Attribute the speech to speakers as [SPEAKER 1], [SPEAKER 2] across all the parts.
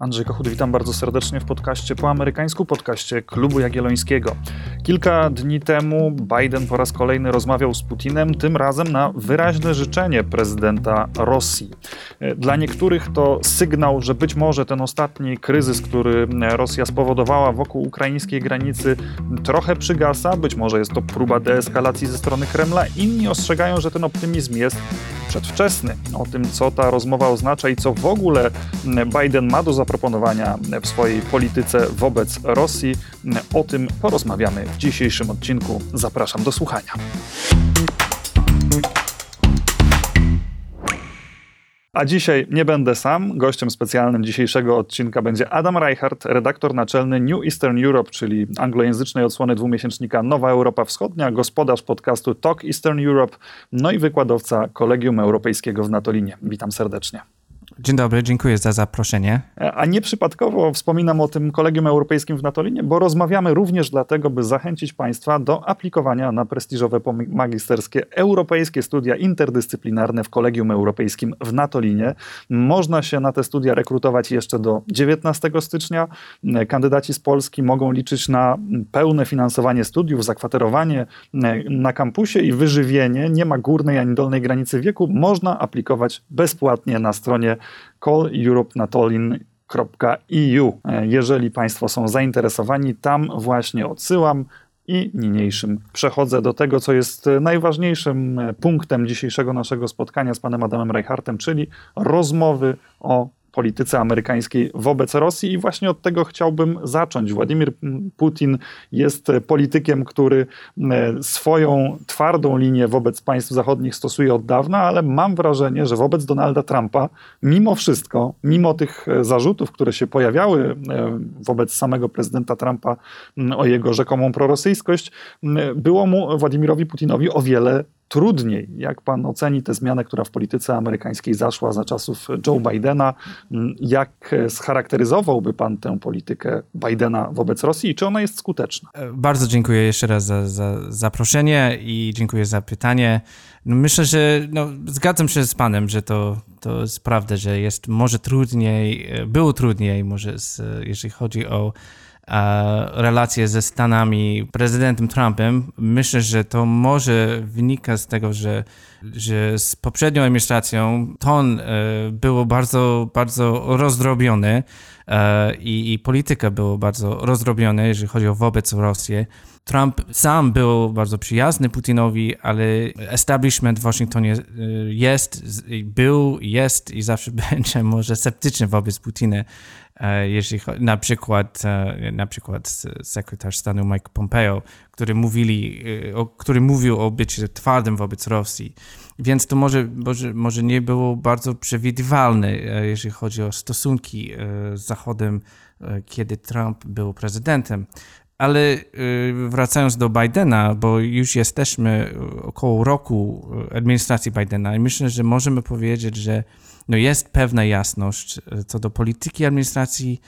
[SPEAKER 1] Andrzej Kochut, witam bardzo serdecznie w podcaście po amerykańsku, podcaście Klubu Jagiellońskiego. Kilka dni temu Biden po raz kolejny rozmawiał z Putinem, tym razem na wyraźne życzenie prezydenta Rosji. Dla niektórych to sygnał, że być może ten ostatni kryzys, który Rosja spowodowała wokół ukraińskiej granicy, trochę przygasa. Być może jest to próba deeskalacji ze strony Kremla. Inni ostrzegają, że ten optymizm jest przedwczesny. O tym, co ta rozmowa oznacza i co w ogóle Biden ma do zaproponowania w swojej polityce wobec Rosji, o tym porozmawiamy w dzisiejszym odcinku. Zapraszam do słuchania. A dzisiaj nie będę sam. Gościem specjalnym dzisiejszego odcinka będzie Adam Reichardt, redaktor naczelny New Eastern Europe, czyli anglojęzycznej odsłony dwumiesięcznika Nowa Europa Wschodnia, gospodarz podcastu Talk Eastern Europe, no i wykładowca Kolegium Europejskiego w Natolinie. Witam serdecznie.
[SPEAKER 2] Dzień dobry, dziękuję za zaproszenie.
[SPEAKER 1] A nieprzypadkowo wspominam o tym Kolegium Europejskim w Natolinie, bo rozmawiamy również dlatego, by zachęcić Państwa do aplikowania na prestiżowe magisterskie europejskie studia interdyscyplinarne w Kolegium Europejskim w Natolinie. Można się na te studia rekrutować jeszcze do 19 stycznia. Kandydaci z Polski mogą liczyć na pełne finansowanie studiów, zakwaterowanie na kampusie i wyżywienie. Nie ma górnej ani dolnej granicy wieku. Można aplikować bezpłatnie na stronie calleuropenatolin.eu. Jeżeli Państwo są zainteresowani, tam właśnie odsyłam. I niniejszym przechodzę do tego, co jest najważniejszym punktem dzisiejszego naszego spotkania z panem Adamem Reichardtem, czyli rozmowy o polityce amerykańskiej wobec Rosji i właśnie od tego chciałbym zacząć. Władimir Putin jest politykiem, który e, swoją twardą linię wobec państw zachodnich stosuje od dawna, ale mam wrażenie, że wobec Donalda Trumpa, mimo wszystko, mimo tych e, zarzutów, które się pojawiały e, wobec samego prezydenta Trumpa o jego rzekomą prorosyjskość, było mu Władimirowi Putinowi o wiele trudniej. Jak pan oceni tę zmianę, która w polityce amerykańskiej zaszła za czasów Joe Bidena? Jak scharakteryzowałby pan tę politykę Bidena wobec Rosji i czy ona jest skuteczna?
[SPEAKER 2] E, bardzo dziękuję jeszcze raz za, za zaproszenie i dziękuję za pytanie. No myślę, że no, zgadzam się z panem, że to, to jest prawda, że jest może trudniej, e, było trudniej może z, jeżeli chodzi o relacje ze Stanami, prezydentem Trumpem, myślę, że to może wynika z tego, że, że z poprzednią administracją ton e, było bardzo, bardzo rozdrobiony i, i polityka była bardzo rozdrobiona, jeżeli chodzi o wobec Rosji. Trump sam był bardzo przyjazny Putinowi, ale establishment w Waszyngtonie e, jest, był, jest i zawsze będzie może sceptyczny wobec Putina. E, jeżeli na przykład, e, na przykład sekretarz stanu Mike Pompeo, który, mówili, e, który mówił o byciu twardym wobec Rosji. Więc to może, może, może nie było bardzo przewidywalne, jeżeli chodzi o stosunki z Zachodem, kiedy Trump był prezydentem. Ale wracając do Bidena, bo już jesteśmy około roku administracji Bidena i myślę, że możemy powiedzieć, że no jest pewna jasność e, co do polityki administracji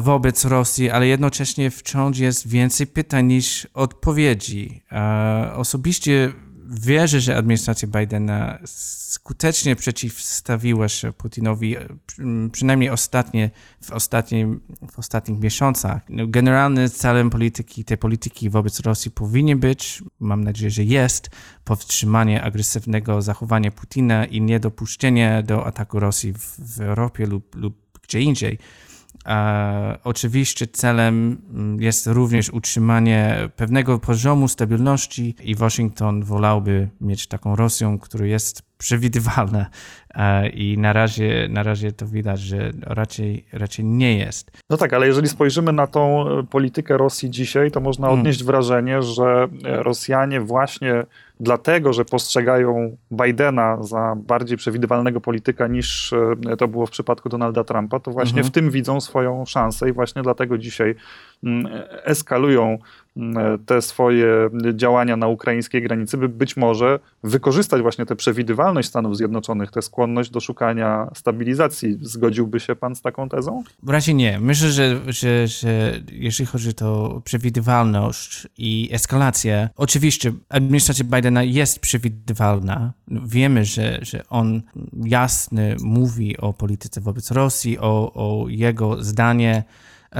[SPEAKER 2] wobec Rosji, ale jednocześnie wciąż jest więcej pytań niż odpowiedzi. Osobiście wierzę, że administracja Bidena skutecznie przeciwstawiła się Putinowi, przynajmniej ostatnie, w, ostatnim, w ostatnich miesiącach. No, generalny celem polityki, tej polityki wobec Rosji powinien być, mam nadzieję, że jest, powstrzymanie agresywnego zachowania Putina i niedopuszczenie do ataku Rosji w, w Europie lub, lub gdzie indziej. E, oczywiście celem mm, jest również utrzymanie pewnego poziomu stabilności i Waszyngton wolałby mieć taką Rosją, która jest przewidywalna e, i na razie, na razie to widać, że raczej, raczej nie jest.
[SPEAKER 1] No tak, ale jeżeli spojrzymy na tą e, politykę Rosji dzisiaj, to można hmm. odnieść hmm. wrażenie, że Rosjanie właśnie dlatego, że postrzegają Bidena za bardziej przewidywalnego polityka niż e, to było w przypadku Donalda Trumpa, to właśnie mhm. w tym widzą swoją szansę i właśnie dlatego dzisiaj mm, eskalują te swoje działania na ukraińskiej granicy, by być może wykorzystać właśnie tę przewidywalność Stanów Zjednoczonych, tę skłonność do szukania stabilizacji. Zgodziłby się pan z taką tezą?
[SPEAKER 2] W razie nie. Myślę, że, że, że chodzi o przewidywalność i eskalację, oczywiście administracja Bidena jest przewidywalna. Wiemy, że, że on jasny mówi o polityce wobec Rosji, o, o jego zdanie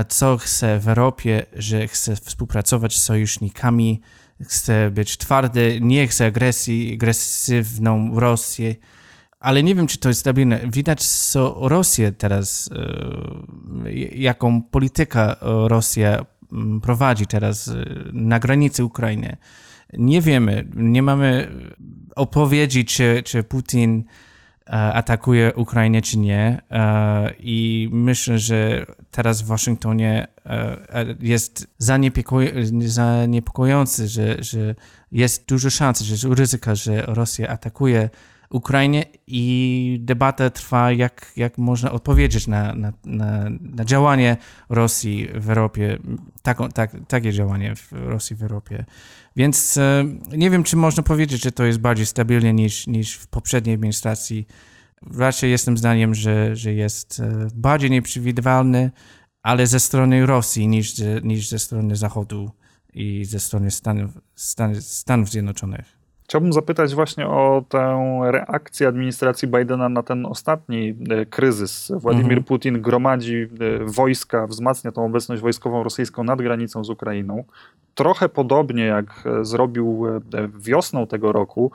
[SPEAKER 2] co chce w Europie, że chce współpracować z sojusznikami, chce być twardy, nie chce agresji, agresywną Rosję, ale nie wiem, czy to jest stabilne. Widać, co Rosję teraz, e, jaką politykę Rosja mm, prowadzi teraz e, na granicy Ukrainy. Nie wiemy, nie mamy odpowiedzi, czy, czy Putin atakuje Ukrainę czy nie. E, I myślę, że teraz w Waszyngtonie e, jest zaniepokojący, że, że jest dużo szans, że jest ryzyko, że Rosja atakuje Ukrainę i debata trwa, jak, jak można odpowiedzieć na, na, na, na działanie Rosji w Europie, taką, tak, takie działanie w Rosji w Europie. Więc e, nie wiem, czy można powiedzieć, że to jest bardziej stabilne niż, niż w poprzedniej administracji. Raczej jestem zdaniem, że, że jest e, bardziej nieprzewidywalny, ale ze strony Rosji niż, niż ze strony Zachodu i ze strony Stanów, Stanów Zjednoczonych.
[SPEAKER 1] Chciałbym zapytać właśnie o tę reakcję administracji Bidena na ten ostatni e, kryzys. Władimir mhm. Putin gromadzi e, wojska, wzmacnia tą obecność wojskową rosyjską nad granicą z Ukrainą. Trochę podobnie jak e, zrobił wiosną tego roku,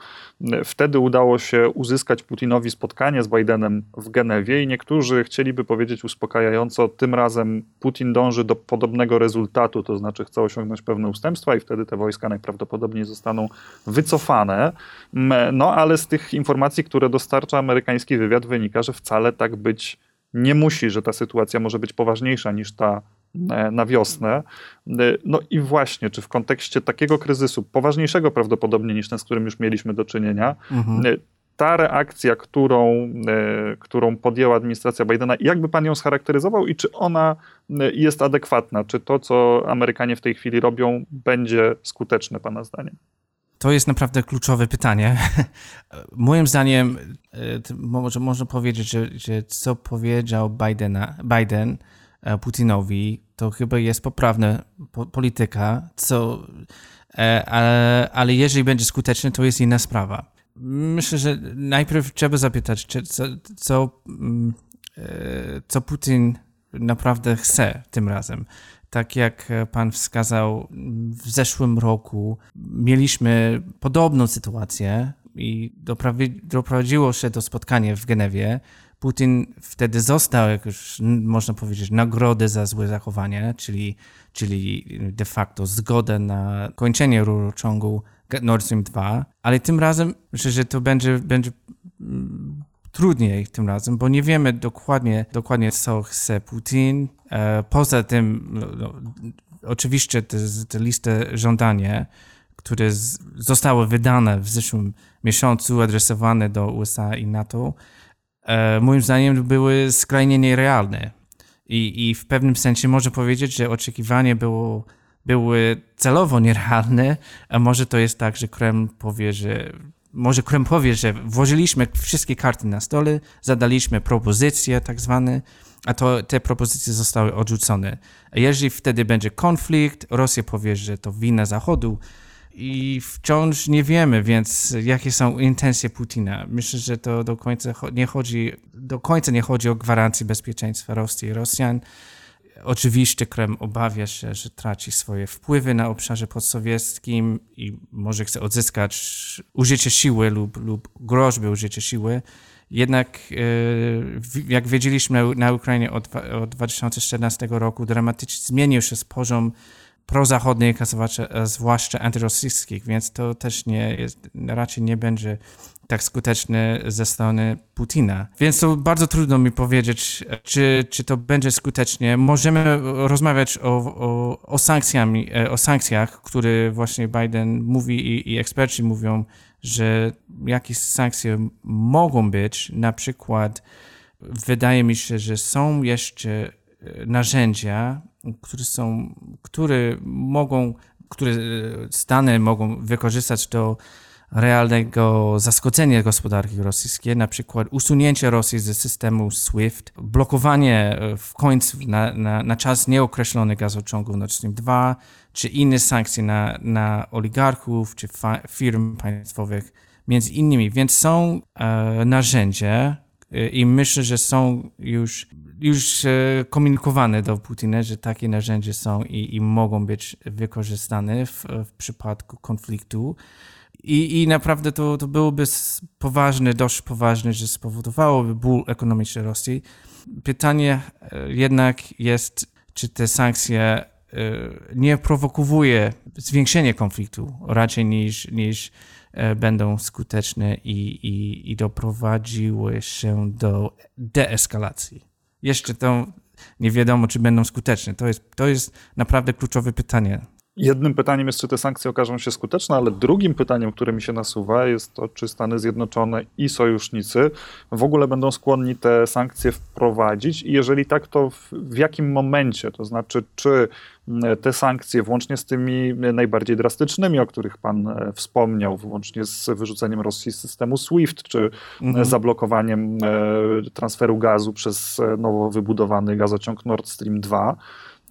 [SPEAKER 1] wtedy udało się uzyskać Putinowi spotkanie z Bidenem w Genewie i niektórzy chcieliby powiedzieć uspokajająco, tym razem Putin dąży do podobnego rezultatu, to znaczy chce osiągnąć pewne ustępstwa i wtedy te wojska najprawdopodobniej zostaną wycofane. No ale z tych informacji, które dostarcza amerykański wywiad, wynika, że wcale tak być nie musi, że ta sytuacja może być poważniejsza niż ta e, na wiosnę. E, no i właśnie, czy w kontekście takiego kryzysu, poważniejszego prawdopodobnie niż ten, z którym już mieliśmy do czynienia, mhm. E, ta reakcja, którą, którą podjęła administracja Bidena, jakby pan ją scharakteryzował i czy ona jest adekwatna? Czy to, co Amerykanie w tej chwili robią, będzie skuteczne, pana zdaniem?
[SPEAKER 2] To jest naprawdę kluczowe pytanie. Moim zdaniem, e, może można powiedzieć, że, że co powiedział Bidena, Biden e, Putinowi, to chyba jest poprawna polityka, co, e, ale, ale jeżeli będzie skuteczny, to jest inna sprawa. Myślę, że najpierw trzeba zapytać, czy, co, co, mm, co Putin naprawdę chce tym razem tak jak pan wskazał, w zeszłym roku mieliśmy podobną sytuację i doprowadziło się do spotkania w Genewie. Putin wtedy został, jak już można powiedzieć, nagrodę za złe zachowanie, czyli, czyli de facto zgodę na kończenie rurociągu Nord Stream 2, ale tym razem myślę, że to będzie, będzie trudniej tym razem, bo nie wiemy dokładnie, dokładnie co chce Putin. E, poza tym, no, no, oczywiście te, te listy żądania, które zostały wydane w zeszłym miesiącu, adresowane do USA i NATO, moim zdaniem były skrajnie nierealne. I, I w pewnym sensie można powiedzieć, że oczekiwanie było, były celowo nierealne, a może to jest tak, że Kreml powie, że może Krem powie, że włożyliśmy wszystkie karty na stole, zadaliśmy propozycje tak zwane, a to te propozycje zostały odrzucone. Jeżeli wtedy będzie konflikt, Rosja powie, że to wina Zachodu i wciąż nie wiemy, więc jakie są intencje Putina. Myślę, że to do końca nie chodzi, do końca nie chodzi o gwarancję bezpieczeństwa Rosji i Rosjan. Oczywiście Kreml obawia się, że traci swoje wpływy na obszarze podsowieckim i może chce odzyskać użycie siły lub, lub groźby użycia siły. Jednak, e, jak wiedzieliśmy na Ukrainie od, od 2014 roku, dramatycznie zmienił się poziom prozachodnich, a zwłaszcza antyrosyjskich, więc to też nie jest, raczej nie będzie tak skuteczny ze strony Putina. Więc to bardzo trudno mi powiedzieć, czy, czy to będzie skutecznie. Możemy rozmawiać o, o, o, sankcjami, e, o sankcjach, które właśnie Biden mówi i, i eksperci mówią, że jakieś sankcje mogą być. Na przykład wydaje mi się, że są jeszcze e, narzędzia, które są, które mogą które Stany mogą wykorzystać do realnego zaskoczenia gospodarki rosyjskiej, na przykład usunięcie Rosji ze systemu SWIFT, blokowanie w końcu na, na, na czas nieokreślony gazociągu Nord Stream 2, czy inne sankcje na, na oligarchów, czy firm państwowych, między innymi. Więc są e, narzędzia e, i myślę, że są już, już e, komunikowane do Putina, że takie narzędzia są i, i mogą być wykorzystane w, w przypadku konfliktu. I, I naprawdę to, to byłoby poważne, dość poważne, że spowodowałoby ból ekonomiczny Rosji. Pytanie e, jednak jest, czy te sankcje e, nie prowokuje zwiększenia konfliktu raczej niż, niż będą skuteczne i, i, i doprowadziły się do deeskalacji. Jeszcze to nie wiadomo, czy będą skuteczne. To jest, to jest naprawdę kluczowe pytanie
[SPEAKER 1] Jednym pytaniem jest, czy te sankcje okażą się skuteczne, ale drugim pytaniem, które mi się nasuwa, jest to, czy Stany Zjednoczone i sojusznicy w ogóle będą skłonni te sankcje wprowadzić i jeżeli tak, to w, w jakim momencie? To znaczy, czy te sankcje, włącznie z tymi najbardziej drastycznymi, o których Pan e, wspomniał, włącznie z wyrzuceniem Rosji z systemu SWIFT, czy mhm. zablokowaniem e, transferu gazu przez e, nowo wybudowany gazociąg Nord Stream 2,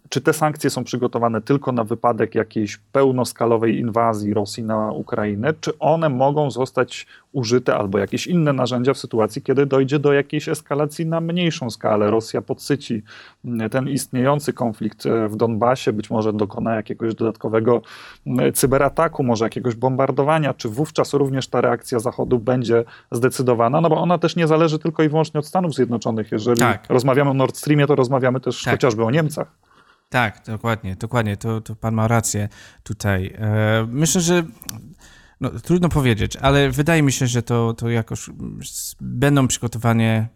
[SPEAKER 1] czy te sankcje są przygotowane tylko na wypadek jakiejś pełnoskalowej inwazji Rosji na Ukrainę, czy one mogą zostać użyte albo jakieś inne narzędzia w sytuacji, kiedy dojdzie do jakiejś eskalacji na mniejszą skalę? Rosja podsyci mm, ten istniejący konflikt e, w Donbasie, być może dokona jakiegoś dodatkowego mm, cyberataku, może jakiegoś bombardowania, czy wówczas również ta reakcja Zachodu będzie zdecydowana? No bo ona też nie zależy tylko i wyłącznie od Stanów Zjednoczonych. Jeżeli tak. rozmawiamy o Nord Streamie, to rozmawiamy też tak. chociażby o Niemcach.
[SPEAKER 2] Tak, dokładnie, dokładnie. To, to pan ma rację tutaj. E, myślę, że no, trudno powiedzieć, ale wydaje mi się, że to, to jakoś będą przygotowanie,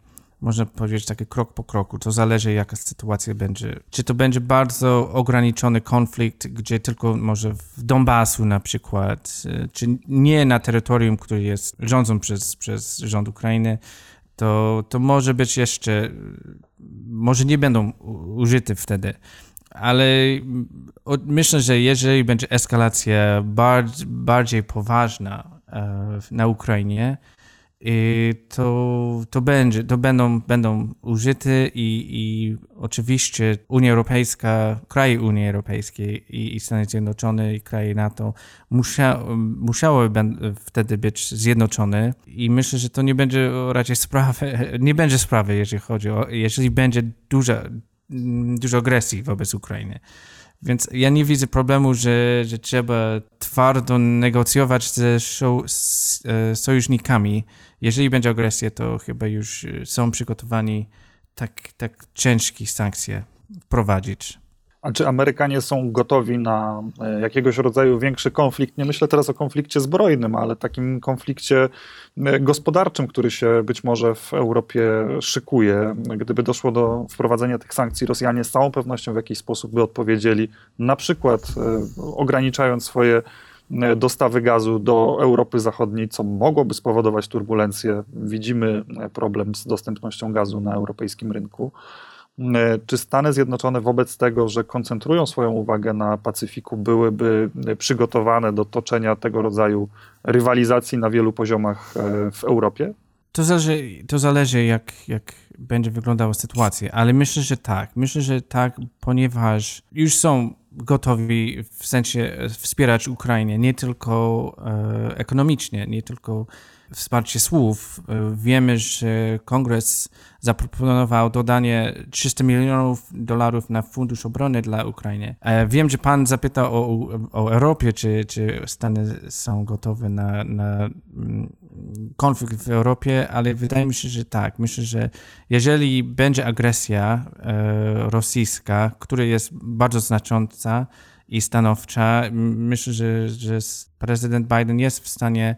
[SPEAKER 2] można powiedzieć, takie krok po kroku. To zależy, jaka sytuacja będzie. Czy to będzie bardzo ograniczony konflikt, gdzie tylko może w Donbasu na przykład, e, czy nie na terytorium, które jest rządzą przez, przez rząd Ukrainy, to, to może być jeszcze, może nie będą użyte wtedy ale myślę, że jeżeli będzie eskalacja bardziej, bardziej poważna e, na Ukrainie, to, to, będzie, to będą, będą użyte i, i oczywiście Unia Europejska, kraje Unii Europejskiej i, i Stany Zjednoczone i kraje NATO musia, musiały wtedy być zjednoczone. I myślę, że to nie będzie raczej sprawy, nie będzie sprawy, jeżeli chodzi o, jeżeli będzie duża, Mm, dużo agresji wobec Ukrainy. Więc ja nie widzę problemu, że, że trzeba twardo negocjować ze z, e, sojusznikami. Jeżeli będzie agresja, to chyba już są przygotowani tak, tak ciężkie sankcje wprowadzić.
[SPEAKER 1] A czy Amerykanie są gotowi na e, jakiegoś rodzaju większy konflikt? Nie myślę teraz o konflikcie zbrojnym, ale takim konflikcie e, gospodarczym, który się być może w Europie szykuje. Gdyby doszło do wprowadzenia tych sankcji, Rosjanie z całą pewnością w jakiś sposób by odpowiedzieli, na przykład e, ograniczając swoje dostawy gazu do Europy Zachodniej, co mogłoby spowodować turbulencje. Widzimy problem z dostępnością gazu na europejskim rynku. E, czy Stany Zjednoczone wobec tego, że koncentrują swoją uwagę na Pacyfiku, byłyby przygotowane do toczenia tego rodzaju rywalizacji na wielu poziomach e, w Europie?
[SPEAKER 2] To zależy, to zależy jak, jak będzie wyglądała sytuacja, ale myślę, że tak. Myślę, że tak, ponieważ już są gotowi w sensie wspierać Ukrainę nie tylko e, ekonomicznie, nie tylko wsparcie słów. E, wiemy, że kongres zaproponował dodanie 300 milionów dolarów na fundusz obrony dla Ukrainy. E, wiem, że pan zapytał o, o Europie, czy, czy Stany są gotowe na, na mm, konflikt w Europie, ale wydaje mi się, że tak. Myślę, że jeżeli będzie agresja e, rosyjska, która jest bardzo znacząca i stanowcza, myślę, że, że prezydent Biden jest w stanie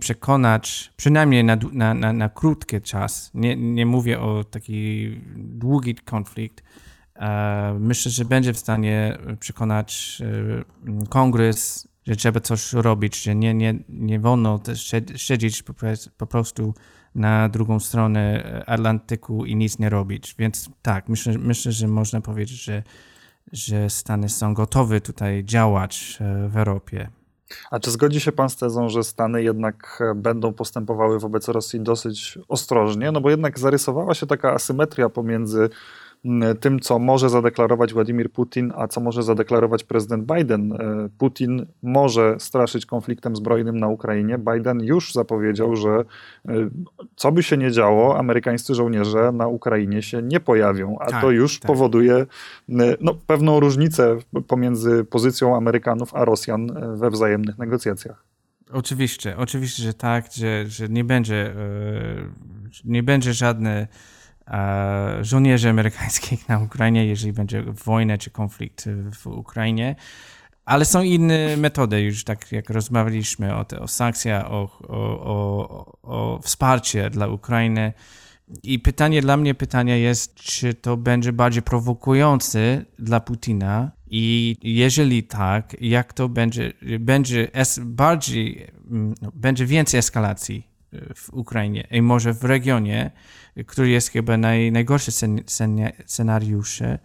[SPEAKER 2] przekonać, przynajmniej na, na, na, na krótki czas, nie, nie mówię o taki długi konflikt, e, myślę, że będzie w stanie przekonać e, kongres, że trzeba coś robić, że nie, nie, nie wolno siedzieć po, prostu na drugą stronę Atlantyku i nic nie robić. Więc tak, myślę, myślę że można powiedzieć, że że Stany są gotowe tutaj działać w Europie.
[SPEAKER 1] A czy zgodzi się pan z tezą, że Stany jednak będą postępowały wobec Rosji dosyć ostrożnie? No bo jednak zarysowała się taka asymetria pomiędzy tym, co może zadeklarować Władimir Putin, a co może zadeklarować prezydent Biden. E, Putin może straszyć konfliktem zbrojnym na Ukrainie. Biden już zapowiedział, że e, co by się nie działo, amerykańscy żołnierze na Ukrainie się nie pojawią, a tak, to już tak. powoduje e, no, pewną różnicę pomiędzy pozycją Amerykanów a Rosjan we wzajemnych negocjacjach.
[SPEAKER 2] Oczywiście, oczywiście, że tak, że, że nie będzie, nie będzie żadne żołnierzy amerykańskich na Ukrainie, jeżeli będzie wojna czy konflikt w Ukrainie. Ale są inne metody, już tak jak rozmawialiśmy o, o sankcjach, o, o, o, wsparcie dla Ukrainy. I pytanie dla mnie, pytanie jest, czy to będzie bardziej prowokujące dla Putina i jeżeli tak, jak to będzie, będzie es, bardziej, no, będzie więcej eskalacji w Ukrainie i może w regionie, który jest chyba naj, najgorszy scenariusze,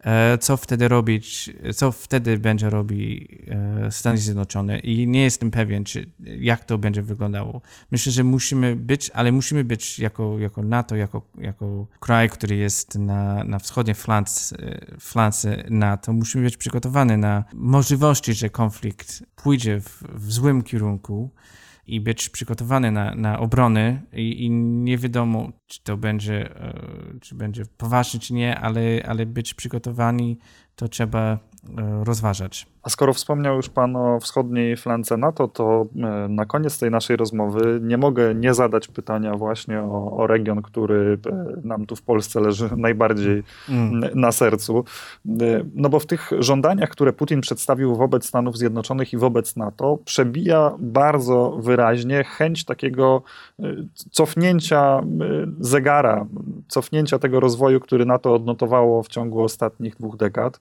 [SPEAKER 2] e, co wtedy robić, co wtedy będzie robić e, Stany Zjednoczone. I nie jestem pewien, czy, jak to będzie wyglądało. Myślę, że musimy być, ale musimy być jako, jako NATO, jako, jako kraj, który jest na, na wschodniej flance, flance NATO, musimy być przygotowani na możliwości, że konflikt pójdzie w, w złym kierunku i być przygotowany na, na obrony i, i, nie wiadomo, czy to będzie, e, czy będzie poważnie, czy nie, ale, ale być przygotowani to trzeba e, rozważać.
[SPEAKER 1] A skoro wspomniał już Pan o wschodniej flance NATO, to e, na koniec tej naszej rozmowy nie mogę nie zadać pytania właśnie o, o region, który e, nam tu w Polsce leży najbardziej mm. na sercu. E, no bo w tych żądaniach, które Putin przedstawił wobec Stanów Zjednoczonych i wobec NATO, przebija bardzo wyraźnie chęć takiego cofnięcia zegara, cofnięcia tego rozwoju, który NATO odnotowało w ciągu ostatnich dwóch dekad,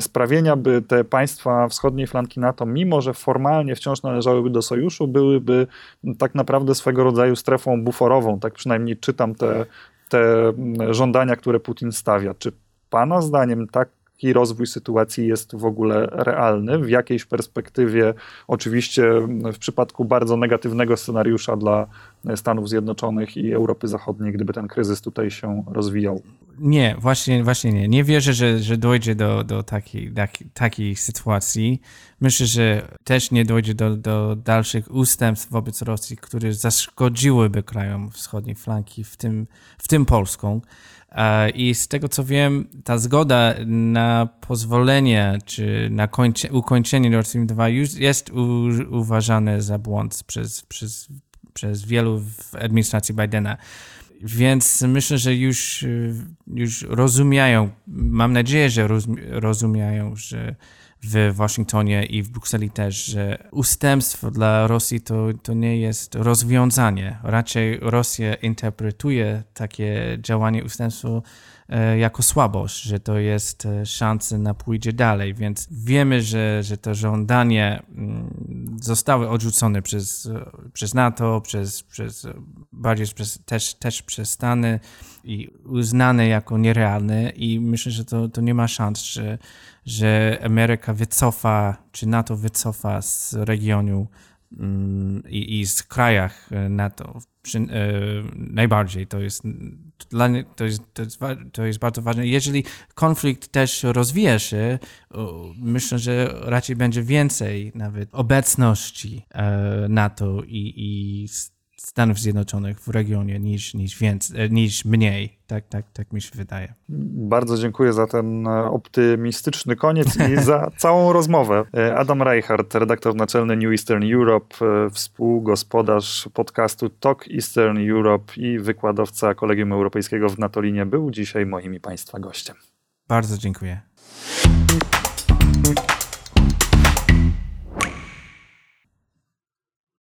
[SPEAKER 1] sprawienia, by te państwa państwa wschodniej flanki NATO, mimo że formalnie wciąż należałyby do sojuszu, byłyby tak naprawdę swego rodzaju strefą buforową. Tak przynajmniej czytam te, te żądania, które Putin stawia. Czy Pana zdaniem tak taki rozwój sytuacji jest w ogóle realny, w jakiejś perspektywie, oczywiście w przypadku bardzo negatywnego scenariusza dla Stanów Zjednoczonych i Europy Zachodniej, gdyby ten kryzys tutaj się rozwijał.
[SPEAKER 2] Nie, właśnie, właśnie nie. Nie wierzę, że, że dojdzie do, do takiej, takiej, takiej sytuacji. Myślę, że też nie dojdzie do, do dalszych ustępstw wobec Rosji, które zaszkodziłyby krajom wschodniej flanki, w tym, w tym Polską. E, I z tego co wiem, ta zgoda na pozwolenie czy na kończe, ukończenie Nord Stream 2 już jest u, uważane za błąd przez, przez, przez wielu w administracji Bidena. Więc myślę, że już, już rozumieją, mam nadzieję, że rozumieją, że w Waszyngtonie i w Brukseli też, że ustępstwo dla Rosji to, to nie jest rozwiązanie. Raczej Rosja interpretuje takie działanie ustępstwo e, jako słabość, że to jest e, szansa na pójdzie dalej, więc wiemy, że, że to żądanie mm, zostały odrzucone przez, przez NATO, przez, przez, bardziej przez, też, też przez Stany i uznane jako nierealne i myślę, że to, to nie ma szans, że że Ameryka wycofa, czy NATO wycofa z regionu um, i, i, z krajach e, NATO przy, e, najbardziej. To jest, dla, to, jest, to, jest, to jest bardzo ważne. Jeżeli konflikt też rozwija się, myślę, że raczej będzie więcej nawet obecności e, NATO i, i Stanów Zjednoczonych w regionie niż, niż, więcej, niż mniej. Tak, tak, tak mi się wydaje.
[SPEAKER 1] Bardzo dziękuję za ten optymistyczny koniec i za całą rozmowę. Adam Reichardt, redaktor naczelny New Eastern Europe, współgospodarz podcastu Talk Eastern Europe i wykładowca Kolegium Europejskiego w Natolinie był dzisiaj moim i Państwa gościem.
[SPEAKER 2] Bardzo dziękuję.